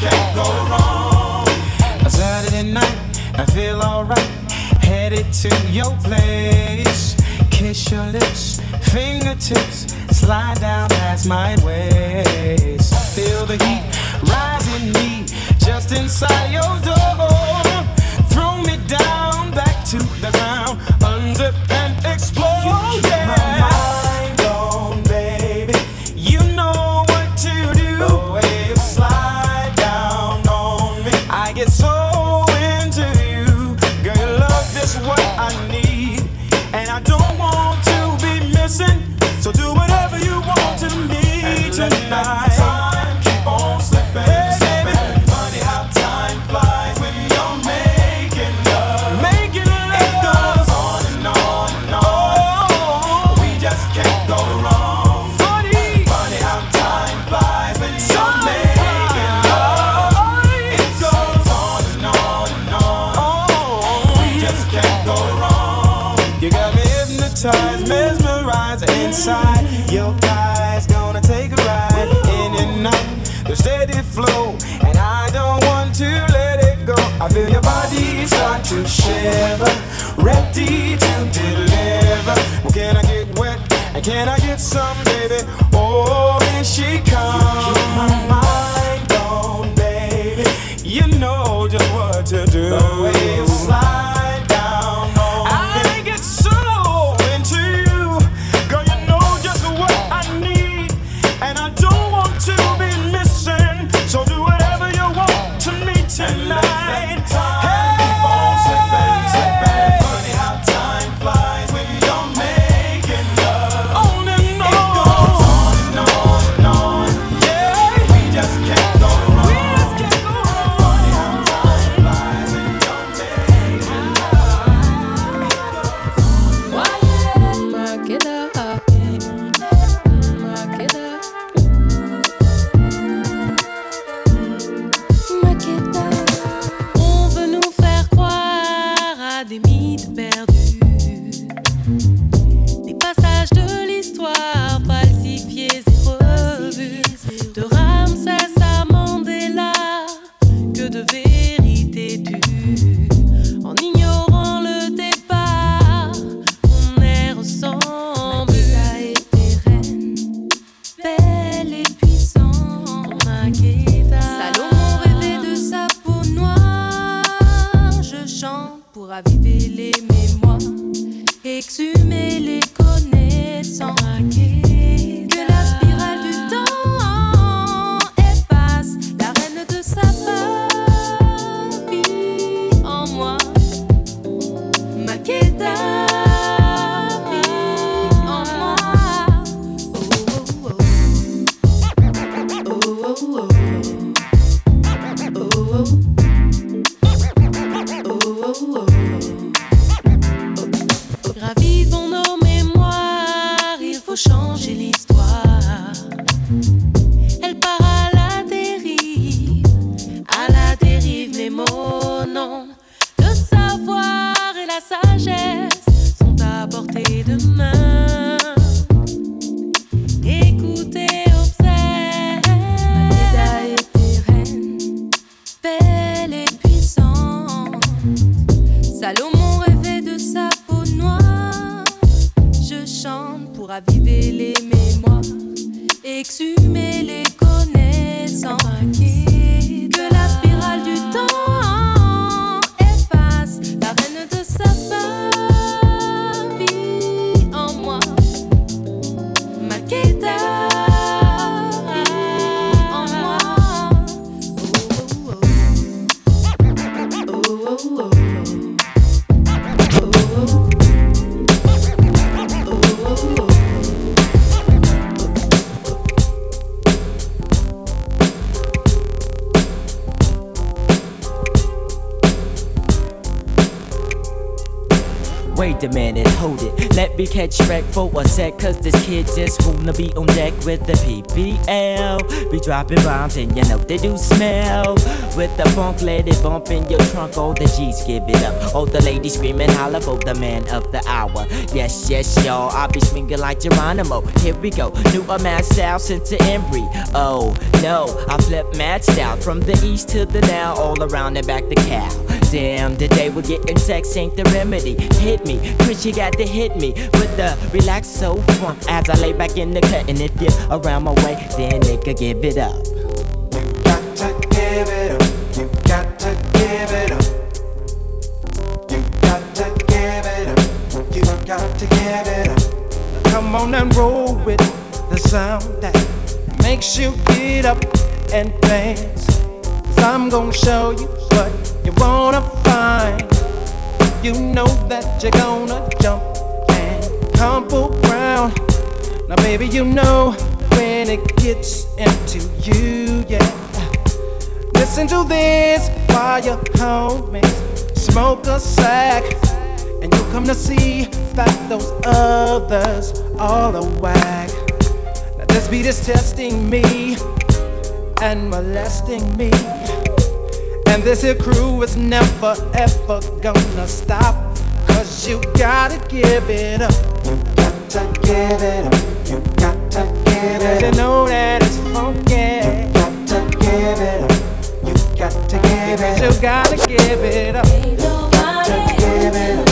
can't go wrong. A Saturday night, I feel alright. Headed to your place. Kiss your lips, fingertips, slide down past my waist. Feel the heat rising me just inside your door. Throw me down back to the ground. under. Can I get some? head track for a upset cause this kid just wanna be on deck with the PBL. Be dropping rhymes and you know they do smell. With the funk, let it bump in your trunk. All the G's give it up. All the ladies screaming, holla for the man of the hour. Yes, yes, y'all, I be swinging like Geronimo. Here we go, new a mad style Embry. Oh no, I flip mad style from the east to the now, all around and back to cow. Damn, the day we're getting sex ain't the remedy. Hit me, Chris, you got to hit me with the relaxed so funk as I lay back in the cut. And if you're around my way, then nigga, give it up. You got to give it up. You got to give it up. You got to give it up. You got to give it up. Come on and roll with the sound that makes you get up and dance. i I'm gonna show you what you wanna find. You know that you're gonna jump and tumble around. Now, baby, you know when it gets into you, yeah. Listen to this while you hold me. Smoke a sack, and you come to see that those others all a whack. Now, this beat is testing me and molesting me. And this here crew is never ever gonna stop. Cause you gotta give it up. You got to give it up. You got to give it up. You know that it's funky. You got to give it up. You got to give it up. You gotta give it up. Ain't nobody to give it up.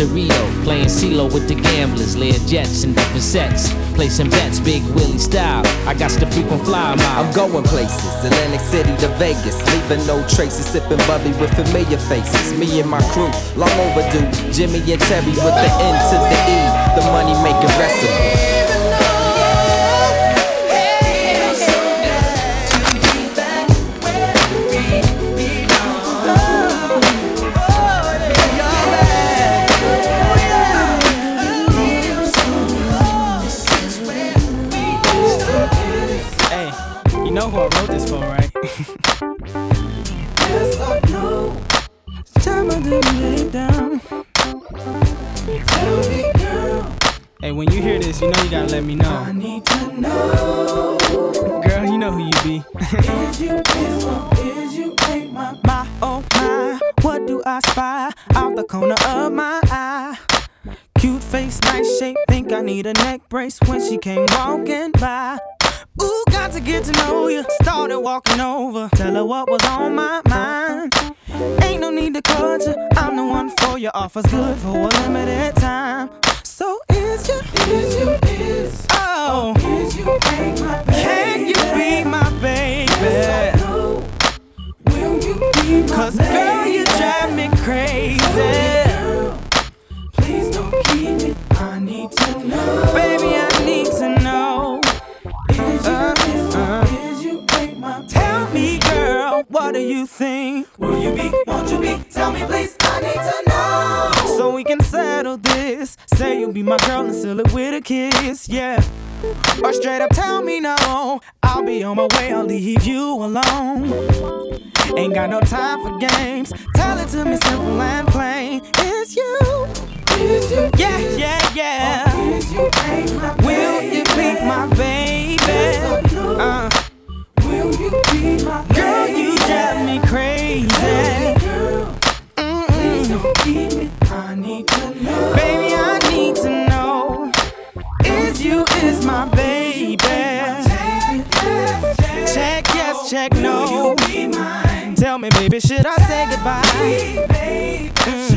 to Rio. Playing CeeLo with the gamblers, Lear jets and different sets. Placing bets, Big Willie style. I got the frequent flyer mile. I'm going places, Atlantic City to Vegas, leaving no traces, sipping bubbly with familiar faces. Me and my crew, long overdue. Jimmy and Terry with the N to the E, the money making recipe. Let me know. I need to know. Girl, you know who you be. is you, is or is you ain't my, my, oh my. What do I spy out the corner of my eye? Cute face, nice shape, think I need a neck brace when she came walking by. Ooh, got to get to know you. Started walking over, tell her what was on my mind. Ain't no need to cut you, I'm the one for you. Offers good for a limited time. So is you, is you, Cause girl, you drive me crazy. Please don't keep it. I need to know. Baby, I need to know. Is you, uh, is you, uh. is you ain't my Tell me, girl, what do you think? Will you be, won't you be? Tell me, please, I need to know. So we can settle this. Say you'll be my girl and seal it with a kiss, yeah. Or straight up tell me no. I'll be on my way, I'll leave you alone. Ain't got no time for games. Tell it to me simple and plain. It's you. Is you yeah, yeah, yeah. Is you Will you be my baby? Uh, Will you be my baby? Girl, you drive me crazy. Mm-mm. I need to know. Baby, I need to know. You is my baby? Check yes, check no. Tell me, baby, should I say goodbye? Mm.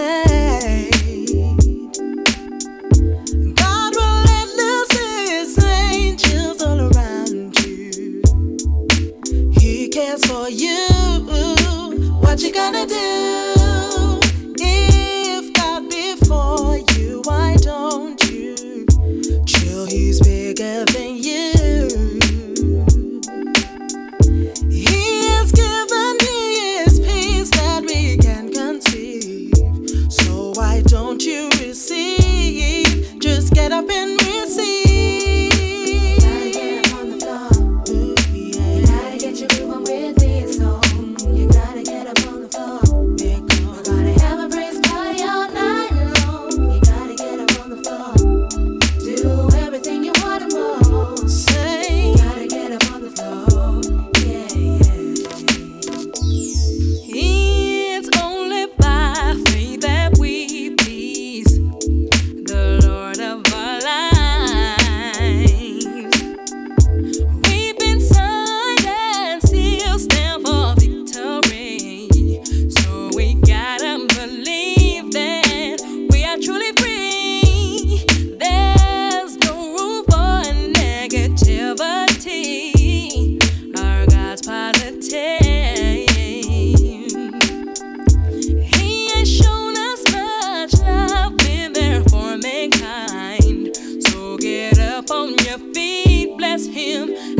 mess him.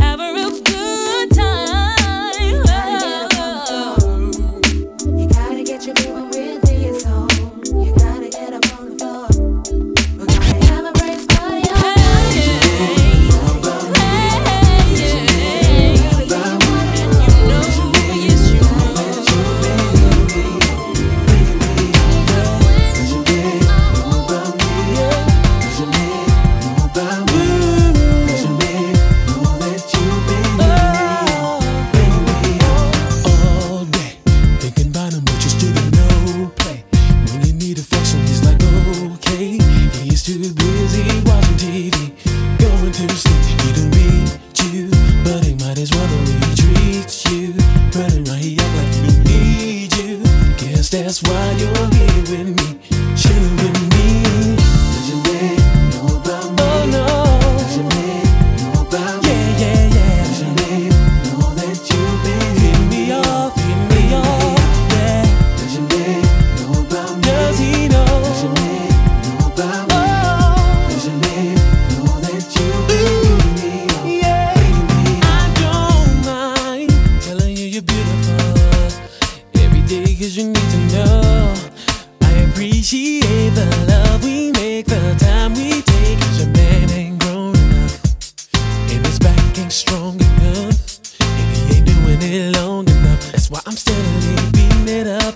it long enough. That's why I'm steadily beating it up.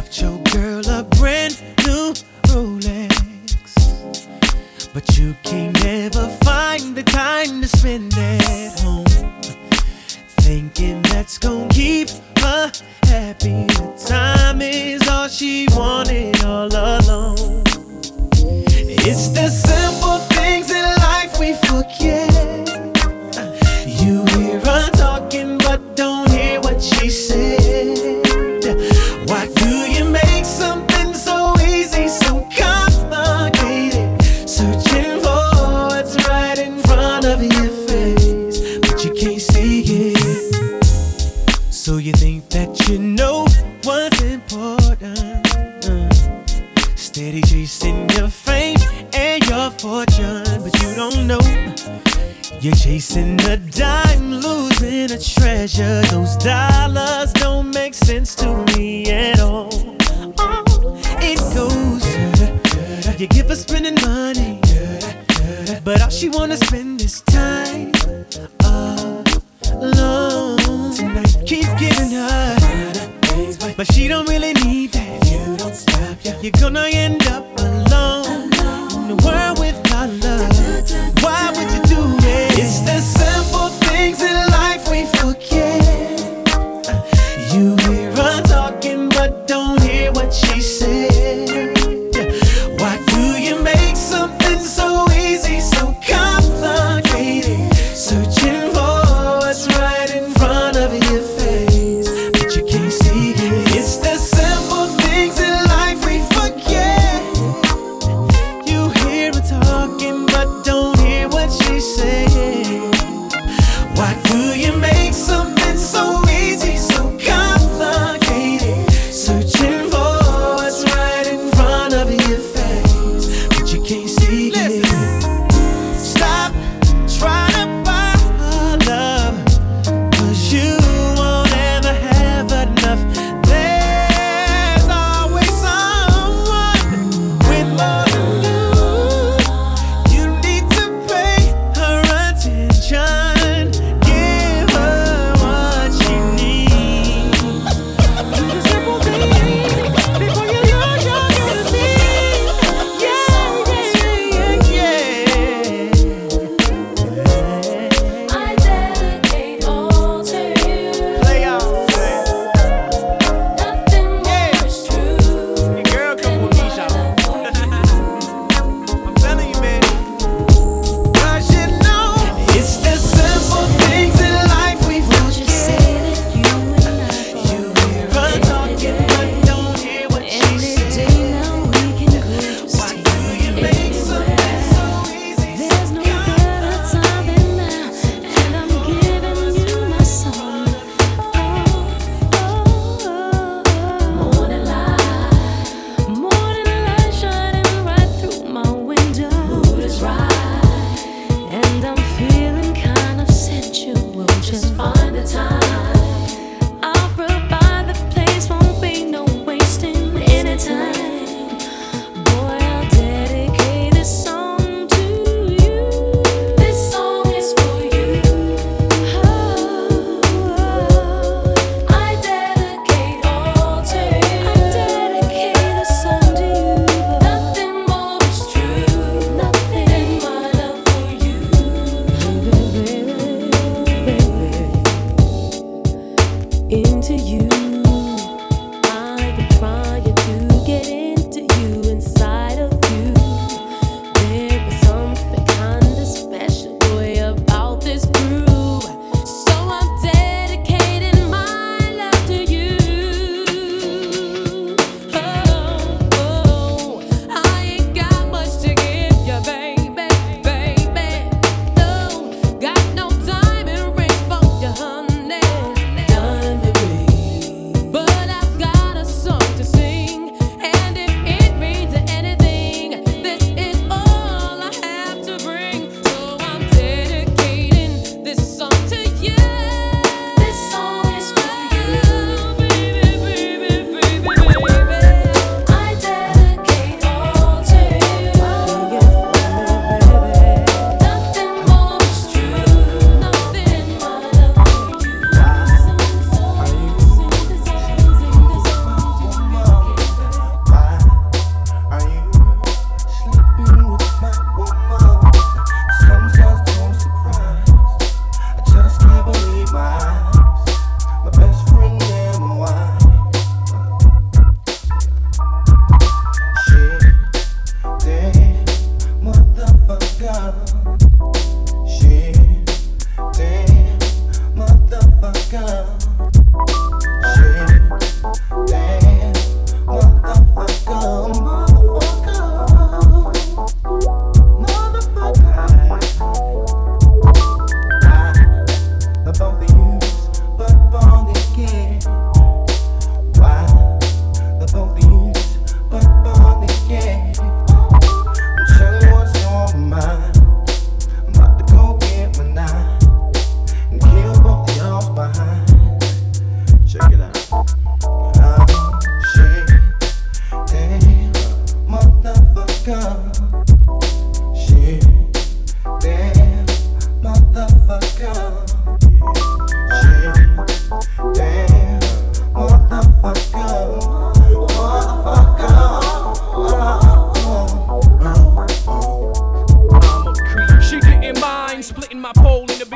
Got your girl a brand new Rolex, but you can never find the time to spend at home. Thinking that's gonna keep her happy. The time is all she wants.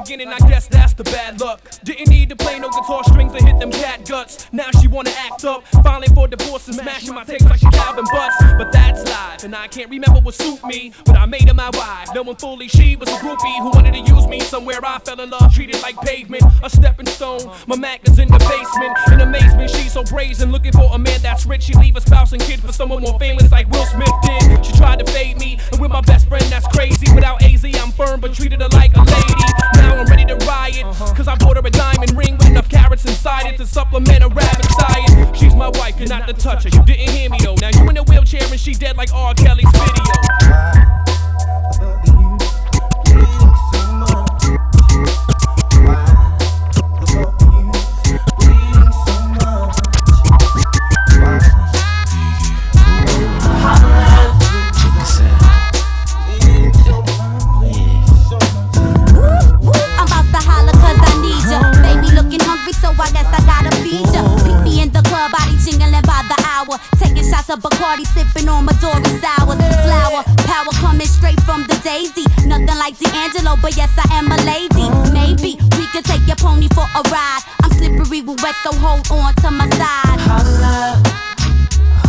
Beginning, I guess that's the bad luck. Didn't need to play no guitar strings to hit them cat guts. Now she wanna act up, filing for divorce and smashing my tapes like she Calvin Butts. But that's life, and I can't remember what suit me. But I made her my wife, knowing fully she was a groupie who wanted to use me somewhere I fell in love, treated like pavement, a stepping stone. My Mac is in the basement. In amazement, she's so brazen, looking for a man that's rich. She leave a spouse and kid for someone more famous like Will Smith did. She tried to fade me, and with my best friend, that's crazy. Without AZ, I'm firm, but treated her like a lady. Now I'm ready to riot, uh-huh. cause I bought her a diamond ring with enough carrots inside it to supplement a rabbit diet. She's my wife, you're not to touch her. You didn't hear me though. Now you in a wheelchair and she dead like R. Kelly's video. Taking shots of Bacardi, sipping on Midori sour. Flower, power coming straight from the daisy. Nothing like D'Angelo, but yes, I am a lady. Maybe we could take your pony for a ride. I'm slippery with wet, so hold on to my side. Holla,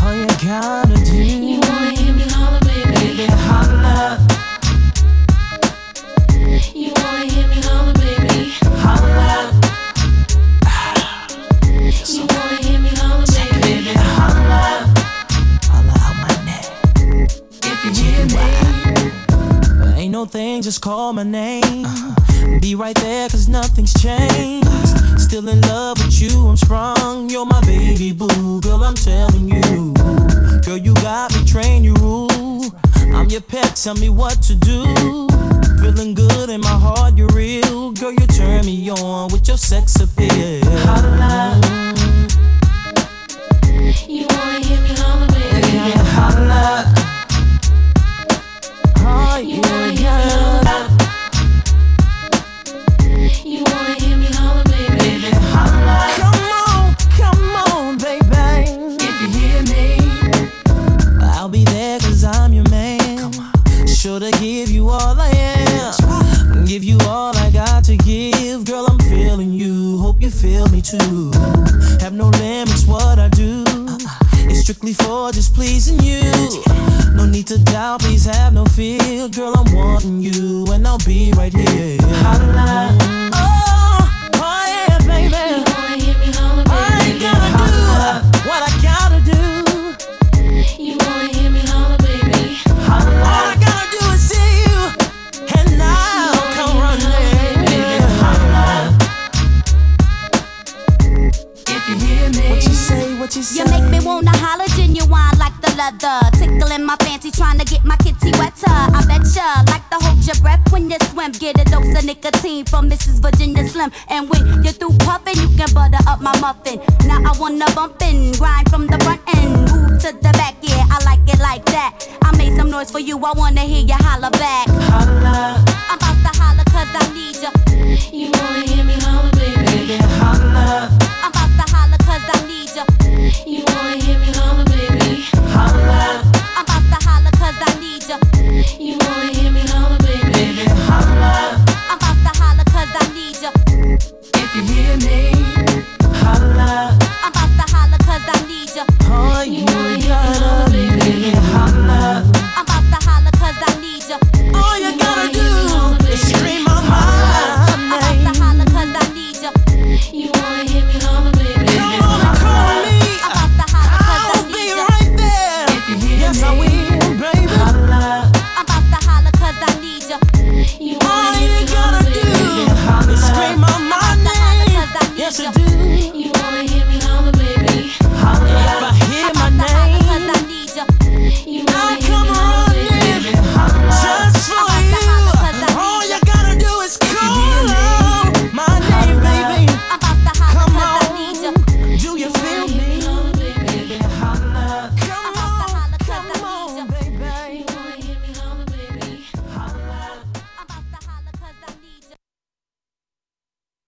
all you gotta do. You wanna hear me holla, baby? Baby, holla. No thing, just call my name. Be right there, cause nothing's changed. Still in love with you, I'm strong. You're my baby boo, girl, I'm telling you. Girl, you got me, train you rule. I'm your pet, tell me what to do. Feeling good in my heart, you're real. Girl, you turn me on with your sex appeal. Holla. You wanna hear me holla, baby? Yeah, holla. Sure to give you all I am. Give you all I got to give. Girl, I'm feeling you. Hope you feel me too. Have no limits, what I do. It's strictly for just pleasing you. No need to doubt, please have no fear. Girl, I'm wanting you, and I'll be right here. Holla. Oh, You make me wanna holler genuine like the leather. Tickling my fancy, trying to get my kitty wetter. I betcha like to hold your breath when you swim. Get a dose of nicotine from Mrs. Virginia Slim. And when you're through puffing, you can butter up my muffin. Now I wanna bump in, grind from the front end, move to the back. Yeah, I like it like that. I made some noise for you, I wanna hear you holler back. Holler, I'm about to holler cause I need ya. You wanna hear me holler, baby? Baby, holla. I'm about to holler cause I need ya. You wanna hear me